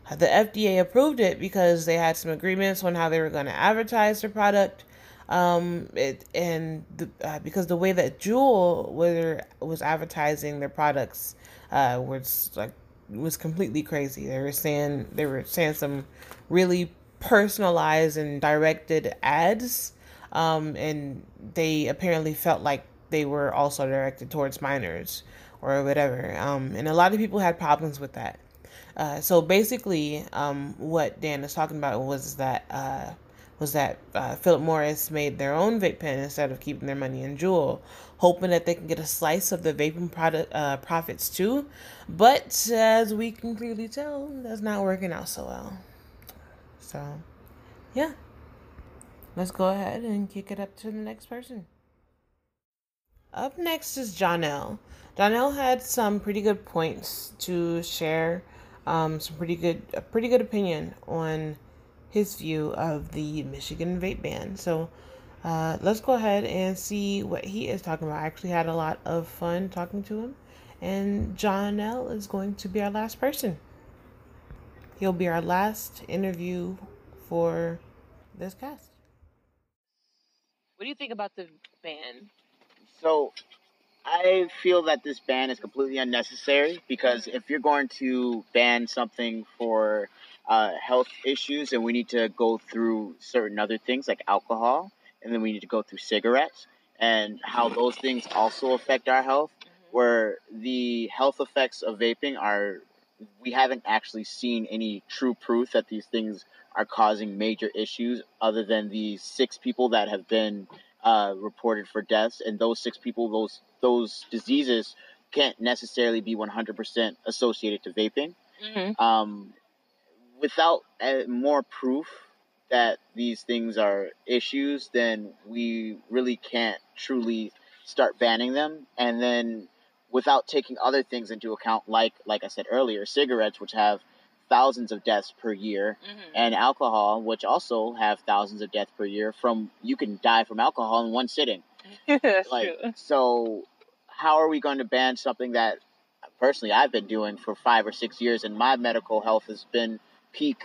Uh, The FDA approved it because they had some agreements on how they were going to advertise their product. Um, it and the, uh, because the way that Juul were, was advertising their products uh, was like was completely crazy. They were saying they were saying some really personalized and directed ads, um, and they apparently felt like they were also directed towards minors or whatever. Um, and a lot of people had problems with that. Uh, so basically, um, what Dan is talking about was that uh, was that uh, Philip Morris made their own vape pen instead of keeping their money in Juul, hoping that they can get a slice of the vaping product uh, profits too. But as we can clearly tell, that's not working out so well. So, yeah, let's go ahead and kick it up to the next person. Up next is Jonell. Jonell had some pretty good points to share, um, some pretty good, a pretty good opinion on his view of the Michigan vape ban. So uh, let's go ahead and see what he is talking about. I actually had a lot of fun talking to him, and Jonell is going to be our last person. He'll be our last interview for this cast. What do you think about the ban? So I feel that this ban is completely unnecessary because if you're going to ban something for uh, health issues and we need to go through certain other things like alcohol and then we need to go through cigarettes and how those things also affect our health where the health effects of vaping are we haven't actually seen any true proof that these things are causing major issues other than the six people that have been uh, reported for deaths, and those six people, those those diseases can't necessarily be 100% associated to vaping. Mm-hmm. Um, without uh, more proof that these things are issues, then we really can't truly start banning them. And then without taking other things into account, like like I said earlier, cigarettes, which have thousands of deaths per year, Mm-hmm. and alcohol, which also have thousands of deaths per year. From you can die from alcohol in one sitting. That's Like true. so, how are we going to ban something that personally I've been doing for five or six years, and my medical health has been peak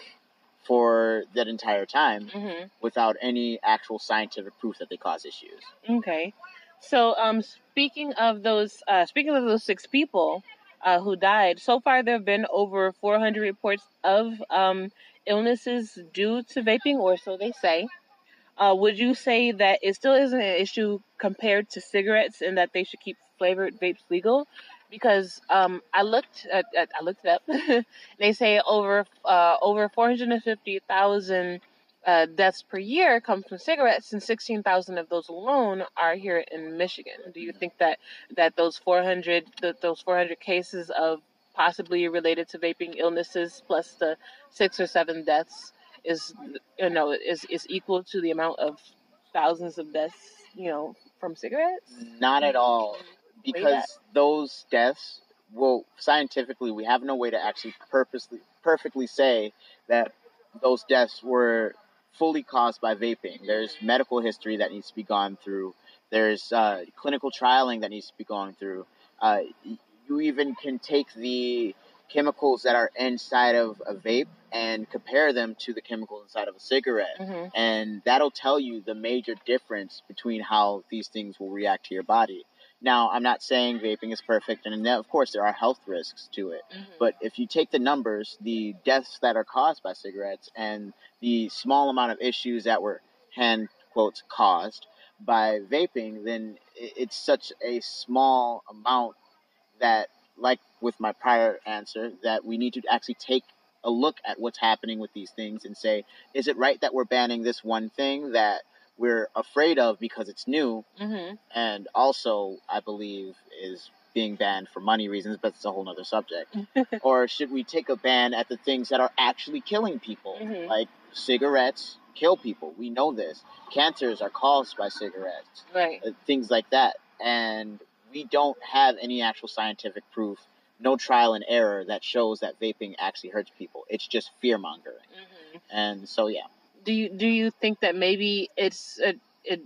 for that entire time hmm without any actual scientific proof that they cause issues. Okay. So, um, speaking of those, uh, speaking of those six people uh, who died, so far there have been over 400 reports of um, illnesses due to vaping, or so they say. Uh, would you say that it still isn't an issue compared to cigarettes, and that they should keep flavored vapes legal? Because um, I looked, at, at, I looked it up. they say over uh, over 450,000 uh, deaths per year come from cigarettes, and 16,000 of those alone are here in Michigan. Do you think that that those 400 th- those 400 cases of possibly related to vaping illnesses plus the six or seven deaths is you know is is equal to the amount of thousands of deaths you know from cigarettes? Not at all, because those deaths. Well, scientifically, we have no way to actually purposely, perfectly say that those deaths were fully caused by vaping. There's medical history that needs to be gone through. There's uh, clinical trialing that needs to be gone through. Uh, you even can take the chemicals that are inside of a vape and compare them to the chemicals inside of a cigarette. hmm And that'll tell you the major difference between how these things will react to your body. Now, I'm not saying vaping is perfect, and of course, there are health risks to it. Mm-hmm. But if you take the numbers, the deaths that are caused by cigarettes and the small amount of issues that were hand quotes caused by vaping, then it's such a small amount that, like with my prior answer, that we need to actually take a look at what's happening with these things and say, is it right that we're banning this one thing that we're afraid of because it's new hmm and also I believe is being banned for money reasons, but it's a whole nother subject. or should we take a ban at the things that are actually killing people, Mhm. like cigarettes kill people? We know this. Cancers are caused by cigarettes, Right. uh, things like that, and we don't have any actual scientific proof. No trial and error that shows that vaping actually hurts people. It's just fear mongering. hmm And so, yeah. Do you do you think that maybe it's a, it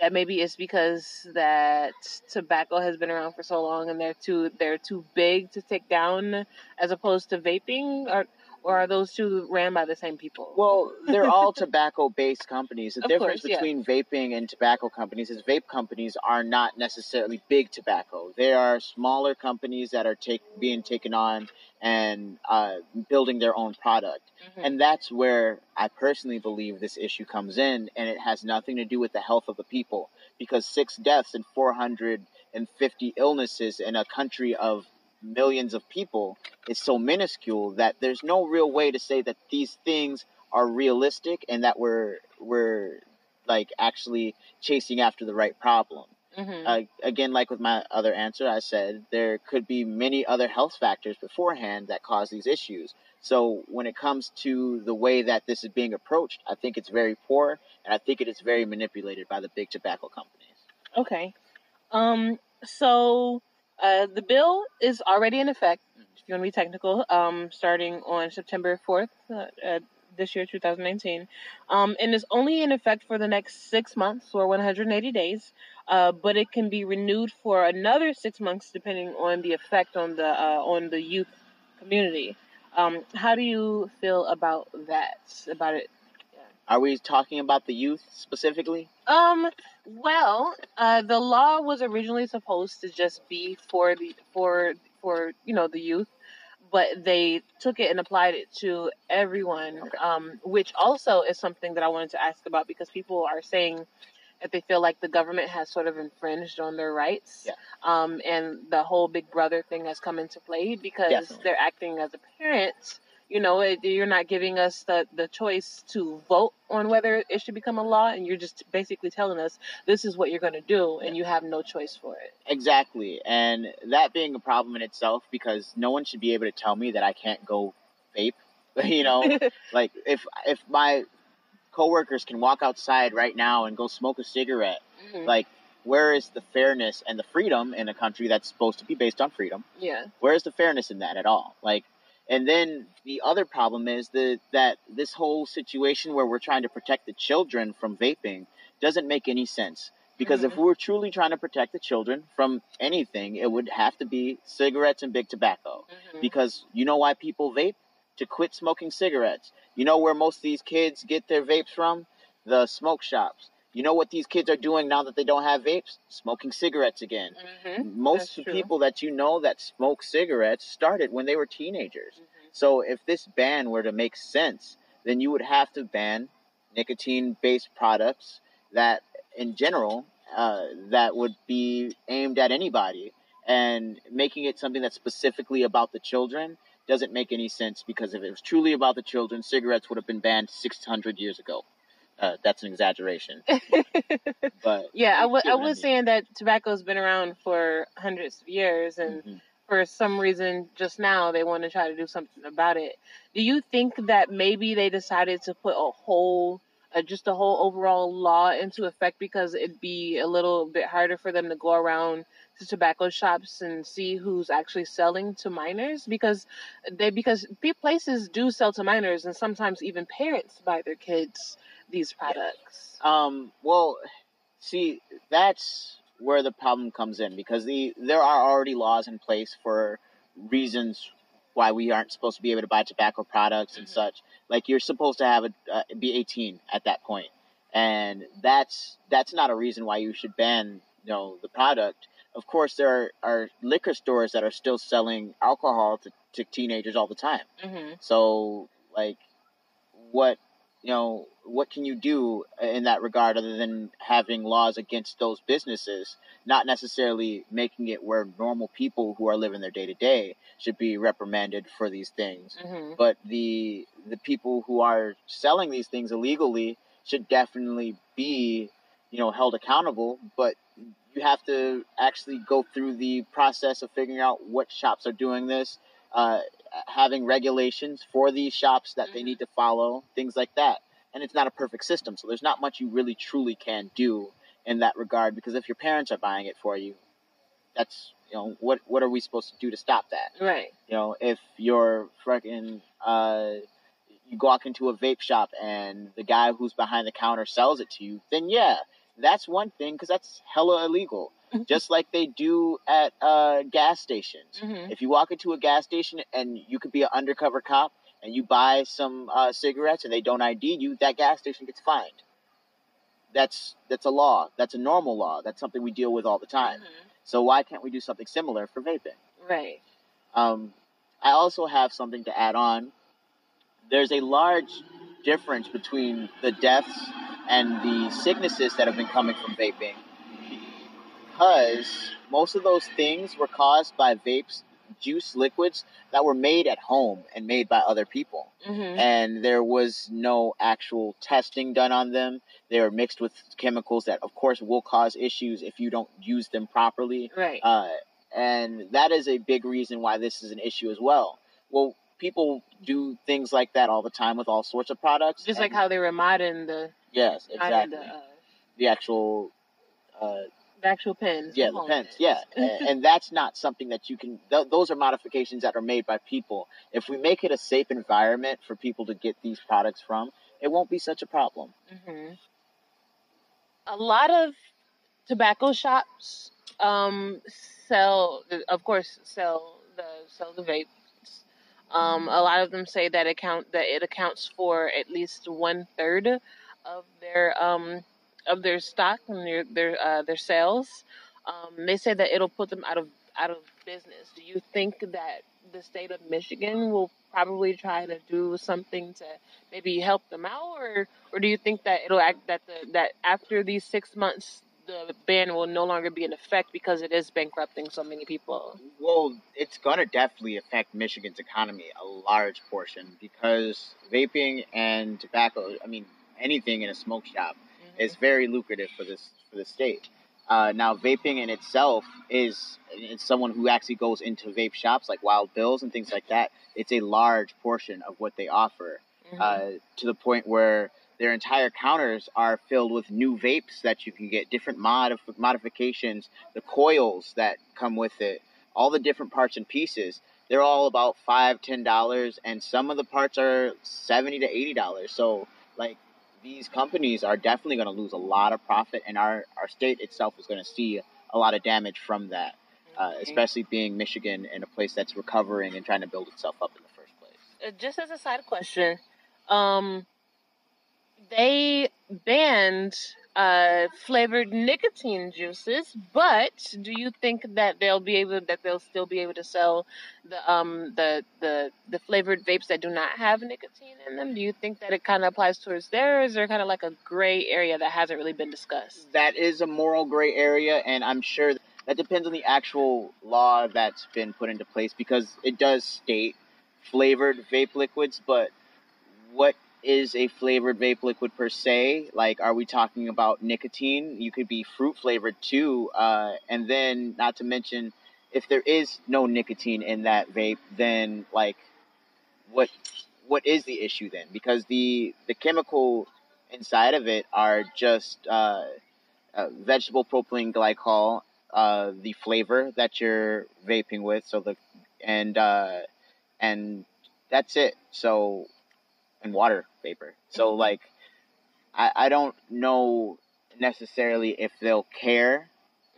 that maybe it's because that tobacco has been around for so long and they're too they're too big to take down as opposed to vaping? Or or are those two ran by the same people? Well, they're all tobacco based companies. The Of difference course, yeah. between vaping and tobacco companies is vape companies are not necessarily big tobacco. They are smaller companies that are take, being taken on and uh, building their own product. Mhm. And that's where I personally believe this issue comes in, and it has nothing to do with the health of the people. Because six deaths and 450 illnesses in a country of millions of people is so minuscule that there's no real way to say that these things are realistic and that we're we're like actually chasing after the right problem. hmm Uh, again, like with my other answer, I said there could be many other health factors beforehand that cause these issues. So when it comes to the way that this is being approached, I think it's very poor, and I think it is very manipulated by the big tobacco companies. Okay. Um. So, uh, the bill is already in effect. If you want to be technical, um, starting on September fourth, uh, uh, this year, two thousand nineteen, um, and is only in effect for the next six months or one hundred and eighty days. Uh, but it can be renewed for another six months depending on the effect on the uh, on the youth community. Um, how do you feel about that? About it? Are we talking about the youth specifically? Um. Well, uh, the law was originally supposed to just be for the for for you know the youth, but they took it and applied it to everyone. Okay. Um, which also is something that I wanted to ask about because people are saying that they feel like the government has sort of infringed on their rights. Yeah. Um, and the whole Big Brother thing has come into play because Definitely. they're acting as a parent. You know, it, you're not giving us the, the choice to vote on whether it should become a law, and you're just basically telling us this is what you're going to do, and you have no choice for it. Exactly, and that being a problem in itself because no one should be able to tell me that I can't go vape. you know, like if if my coworkers can walk outside right now and go smoke a cigarette, Mhm. like where is the fairness and the freedom in a country that's supposed to be based on freedom? yeah. Where is the fairness in that at all? Like, and then the other problem is the that this whole situation where we're trying to protect the children from vaping doesn't make any sense. Because if we were truly trying to protect the children from anything, it would have to be cigarettes and big tobacco. Mhm. Because you know why people vape? To quit smoking cigarettes. You know where most of these kids get their vapes from? The smoke shops. You know what these kids are doing now that they don't have vapes? Smoking cigarettes again. Mhm. Most of people that you know that smoke cigarettes started when they were teenagers. Mhm. So if this ban were to make sense, then you would have to ban nicotine-based products that, in general, uh, that would be aimed at anybody. And making it something that's specifically about the children doesn't make any sense because if it was truly about the children, cigarettes would have been banned 600 years ago. Uh, that's an exaggeration, but yeah, I get I was mean. saying that tobacco's been around for hundreds of years, and Mhm. for some reason, just now they want to try to do something about it. Do you think that maybe they decided to put a whole, uh, just a whole overall law into effect because it'd be a little bit harder for them to go around to tobacco shops and see who's actually selling to minors because they because places do sell to minors and sometimes even parents buy their kids these products. Um, well, see, that's where the problem comes in because the there are already laws in place for reasons why we aren't supposed to be able to buy tobacco products and Mhm. such. Like you're supposed to have a uh, be 18 at that point, and that's that's not a reason why you should ban you know the product. Of course, there are, are liquor stores that are still selling alcohol to, to teenagers all the time. hmm So, like, what you know, what can you do in that regard other than having laws against those businesses? Not necessarily making it where normal people who are living their day to day should be reprimanded for these things, hmm but the the people who are selling these things illegally should definitely be, you know, held accountable. But you have to actually go through the process of figuring out what shops are doing this, uh, having regulations for these shops that they Mhm. need to follow, things like that. And it's not a perfect system, so there's not much you really truly can do in that regard. Because if your parents are buying it for you, that's you know what what are we supposed to do to stop that? Right. You know, if you're freaking, uh, you walk into a vape shop and the guy who's behind the counter sells it to you, then yeah, that's one thing because that's hella illegal. Just like they do at uh, gas stations. hmm If you walk into a gas station and you could be an undercover cop and you buy some uh, cigarettes and they don't ID you, that gas station gets fined. That's that's a law. That's a normal law. That's something we deal with all the time. So why can't we do something similar for vaping? Right. Um, I also have something to add on. There's a large difference between the deaths and the sicknesses that have been coming from vaping because most of those things were caused by vapes juice liquids that were made at home and made by other people. Mm-hmm. And there was no actual testing done on them. They were mixed with chemicals that, of course, will cause issues if you don't use them properly. Right. Uh, and that is a big reason why this is an issue as well. Well, people do things like that all the time with all sorts of products. Just like how they were modding the yes, exactly. the, uh, the actual uh, the actual pens. yeah, the pens. Yeah, and, that's not something that you can. Th- those are modifications that are made by people. If we make it a safe environment for people to get these products from, it won't be such a problem. hmm A lot of tobacco shops um, sell, of course, sell the sell the vapes. Um, a lot of them say that account that it accounts for at least one third of their um, of their stock and their their uh, their sales. Um, they say that it'll put them out of out of business. Do you think that the state of Michigan will probably try to do something to maybe help them out, or or do you think that it'll act that the that after these six months the ban will no longer be in effect because it is bankrupting so many people? Well, it's gonna definitely affect Michigan's economy a large portion because vaping and tobacco. I mean, anything in a smoke shop is very lucrative for this for the state. Uh, now, vaping in itself is it's someone who actually goes into vape shops like Wild Bills and things like that. It's a large portion of what they offer, Mhm. uh, to the point where their entire counters are filled with new vapes that you can get, different mod modifications, the coils that come with it, all the different parts and pieces. They're all about five, ten dollars, and some of the parts are seventy to eighty dollars. So, like these companies are definitely going to lose a lot of profit, and our, our state itself is going to see a lot of damage from that, uh, Okay. especially being Michigan and a place that's recovering and trying to build itself up in the first place. Uh, just as a side question, um, they banned uh, flavored nicotine juices, but do you think that they'll be able that they'll still be able to sell the um the the the flavored vapes that do not have nicotine in them? Do you think that it kind of applies towards there, is there kind of like a gray area that hasn't really been discussed? That is a moral gray area, and I'm sure that depends on the actual law that's been put into place because it does state flavored vape liquids, but what is a flavored vape liquid per se? Like, are we talking about nicotine? You could be fruit flavored too, uh, and then not to mention if there is no nicotine in that vape, then like, what what is the issue then? Because the the chemical inside of it are just uh, uh, vegetable propylene glycol, uh, the flavor that you're vaping with. So the and uh, and that's it. So and water vapor. So like, I I don't know necessarily if they'll care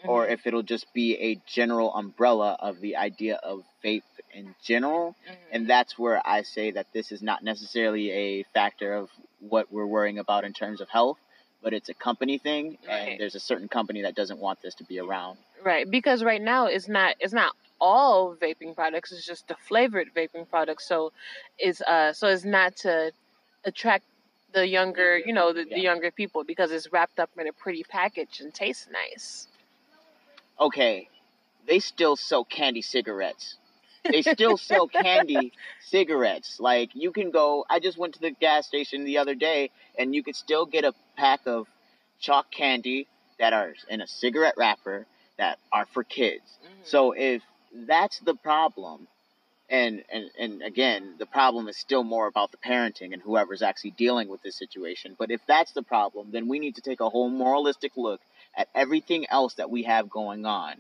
or Mhm. if it'll just be a general umbrella of the idea of vape in general. Mhm. And that's where I say that this is not necessarily a factor of what we're worrying about in terms of health, but it's a company thing, Right. and there's a certain company that doesn't want this to be around. Right, because right now it's not it's not all vaping products, it's just the flavored vaping products. So it's uh so it's not to attract the younger, you know, the, the younger people because it's wrapped up in a pretty package and tastes nice. Okay, they still sell candy cigarettes. They still sell candy cigarettes. Like you can go. I just went to the gas station the other day, and you could still get a pack of chalk candy that are in a cigarette wrapper that are for kids. So if that's the problem, and, and and again, the problem is still more about the parenting and whoever's actually dealing with this situation. But if that's the problem, then we need to take a whole moralistic look at everything else that we have going on,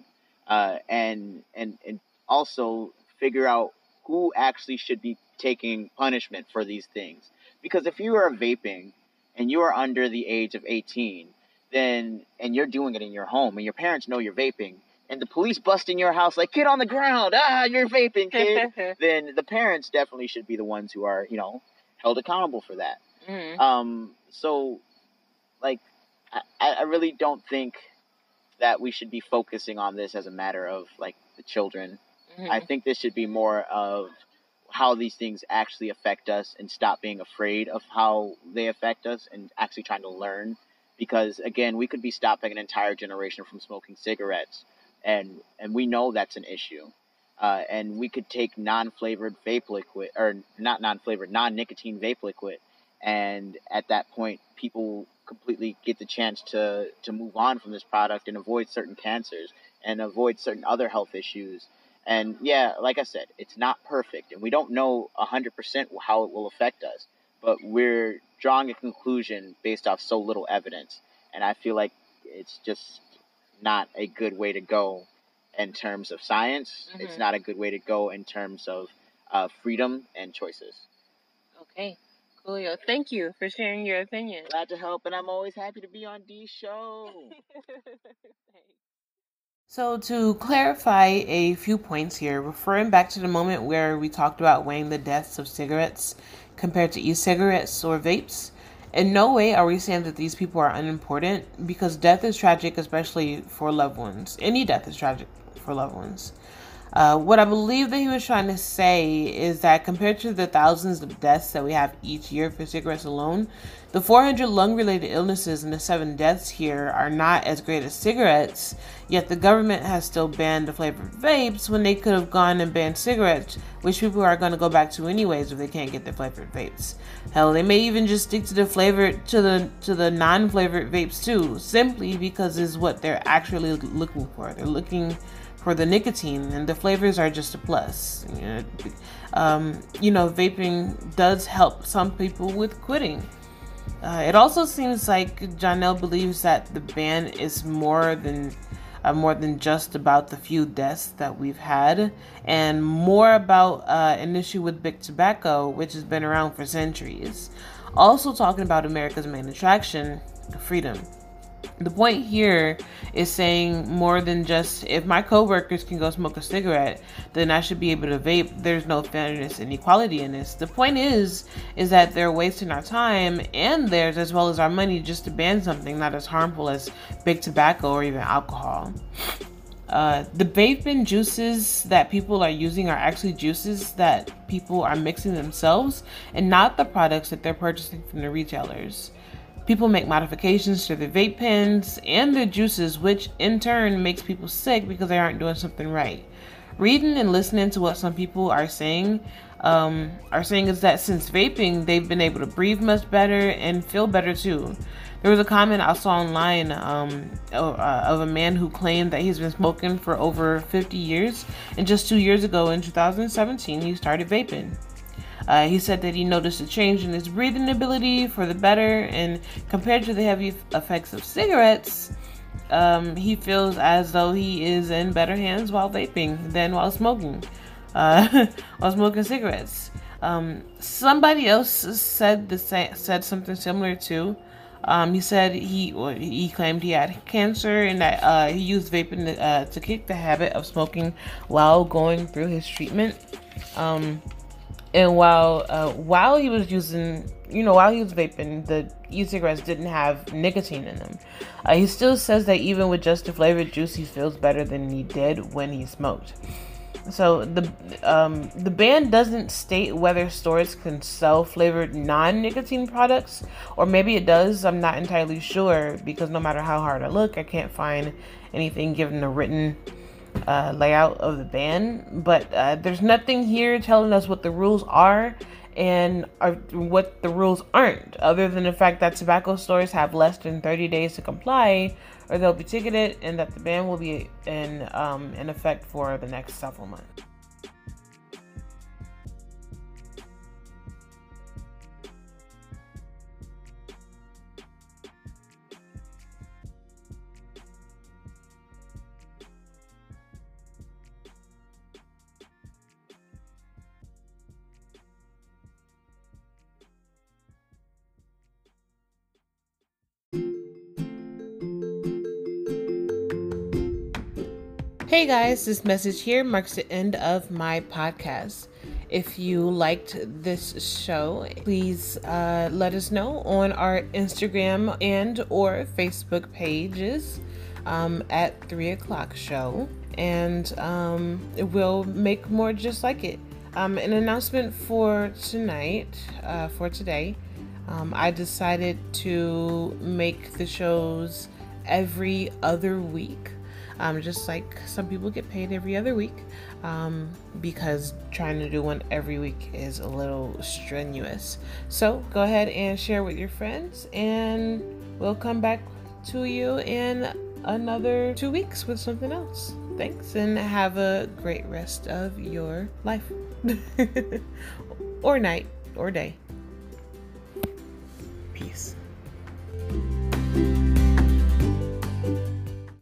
uh, and and and also figure out who actually should be taking punishment for these things. Because if you are vaping and you are under the age of 18, then and you're doing it in your home and your parents know you're vaping and the police bust in your house like get on the ground ah you're vaping kid then the parents definitely should be the ones who are you know held accountable for that Mhm. um so like I, I really don't think that we should be focusing on this as a matter of like the children Mhm. I think this should be more of how these things actually affect us and stop being afraid of how they affect us and actually trying to learn. Because again, we could be stopping an entire generation from smoking cigarettes, and and we know that's an issue. uh, and we could take non-flavored vape liquid or not non-flavored non-nicotine vape liquid and at that point people completely get the chance to to move on from this product and avoid certain cancers and avoid certain other health issues and yeah like i said it's not perfect and we don't know 100% how it will affect us but we're drawing a conclusion based off so little evidence and i feel like it's just not a good way to go in terms of science. Mm-hmm. It's not a good way to go in terms of uh, freedom and choices. Okay. Coolio, thank you for sharing your opinion. Glad to help, and I'm always happy to be on Dee's show. so, to clarify a few points here, referring back to the moment where we talked about weighing the deaths of cigarettes compared to e cigarettes or vapes, in no way are we saying that these people are unimportant because death is tragic, especially for loved ones. Any death is tragic for loved ones. Uh, what I believe that he was trying to say is that compared to the thousands of deaths that we have each year for cigarettes alone, the 400 lung related illnesses and the seven deaths here are not as great as cigarettes, yet the government has still banned the flavored vapes when they could have gone and banned cigarettes, which people are going to go back to anyways if they can't get the flavored vapes. Hell, they may even just stick to the flavored to the to the non-flavored vapes too, simply because it's what they're actually looking for. They're looking for the nicotine, and the flavors are just a plus. You know, um, you know vaping does help some people with quitting. Uh, it also seems like Janelle believes that the ban is more than uh, more than just about the few deaths that we've had, and more about uh, an issue with big tobacco, which has been around for centuries. Also, talking about America's main attraction, freedom the point here is saying more than just if my coworkers can go smoke a cigarette, then I should be able to vape. There's no fairness and equality in this. The point is, is that they're wasting our time and theirs as well as our money just to ban something not as harmful as big tobacco or even alcohol. Uh, the vaping juices that people are using are actually juices that people are mixing themselves and not the products that they're purchasing from the retailers. People make modifications to their vape pens and their juices, which in turn makes people sick because they aren't doing something right. Reading and listening to what some people are saying um, are saying is that since vaping, they've been able to breathe much better and feel better too. There was a comment I saw online um, uh, of a man who claimed that he's been smoking for over 50 years, and just two years ago in 2017, he started vaping. Uh, he said that he noticed a change in his breathing ability for the better, and compared to the heavy effects of cigarettes, um, he feels as though he is in better hands while vaping than while smoking, uh, while smoking cigarettes. Um, somebody else said the sa- said something similar too. Um, he said he he claimed he had cancer and that uh, he used vaping to, uh, to kick the habit of smoking while going through his treatment. Um, and while uh, while he was using, you know, while he was vaping, the e-cigarettes didn't have nicotine in them. Uh, he still says that even with just the flavored juice, he feels better than he did when he smoked. So the um, the ban doesn't state whether stores can sell flavored non-nicotine products, or maybe it does. I'm not entirely sure because no matter how hard I look, I can't find anything given a written uh, layout of the ban, but uh, there's nothing here telling us what the rules are and are, what the rules aren't, other than the fact that tobacco stores have less than 30 days to comply, or they'll be ticketed, and that the ban will be in um, in effect for the next several months. Hey guys, this message here marks the end of my podcast. If you liked this show, please uh, let us know on our Instagram and or Facebook pages um, at three o'clock show, and um, we'll make more just like it. Um, an announcement for tonight, uh, for today. Um, I decided to make the shows every other week. Um, just like some people get paid every other week um, because trying to do one every week is a little strenuous. So go ahead and share with your friends, and we'll come back to you in another two weeks with something else. Thanks, and have a great rest of your life or night or day. Peace.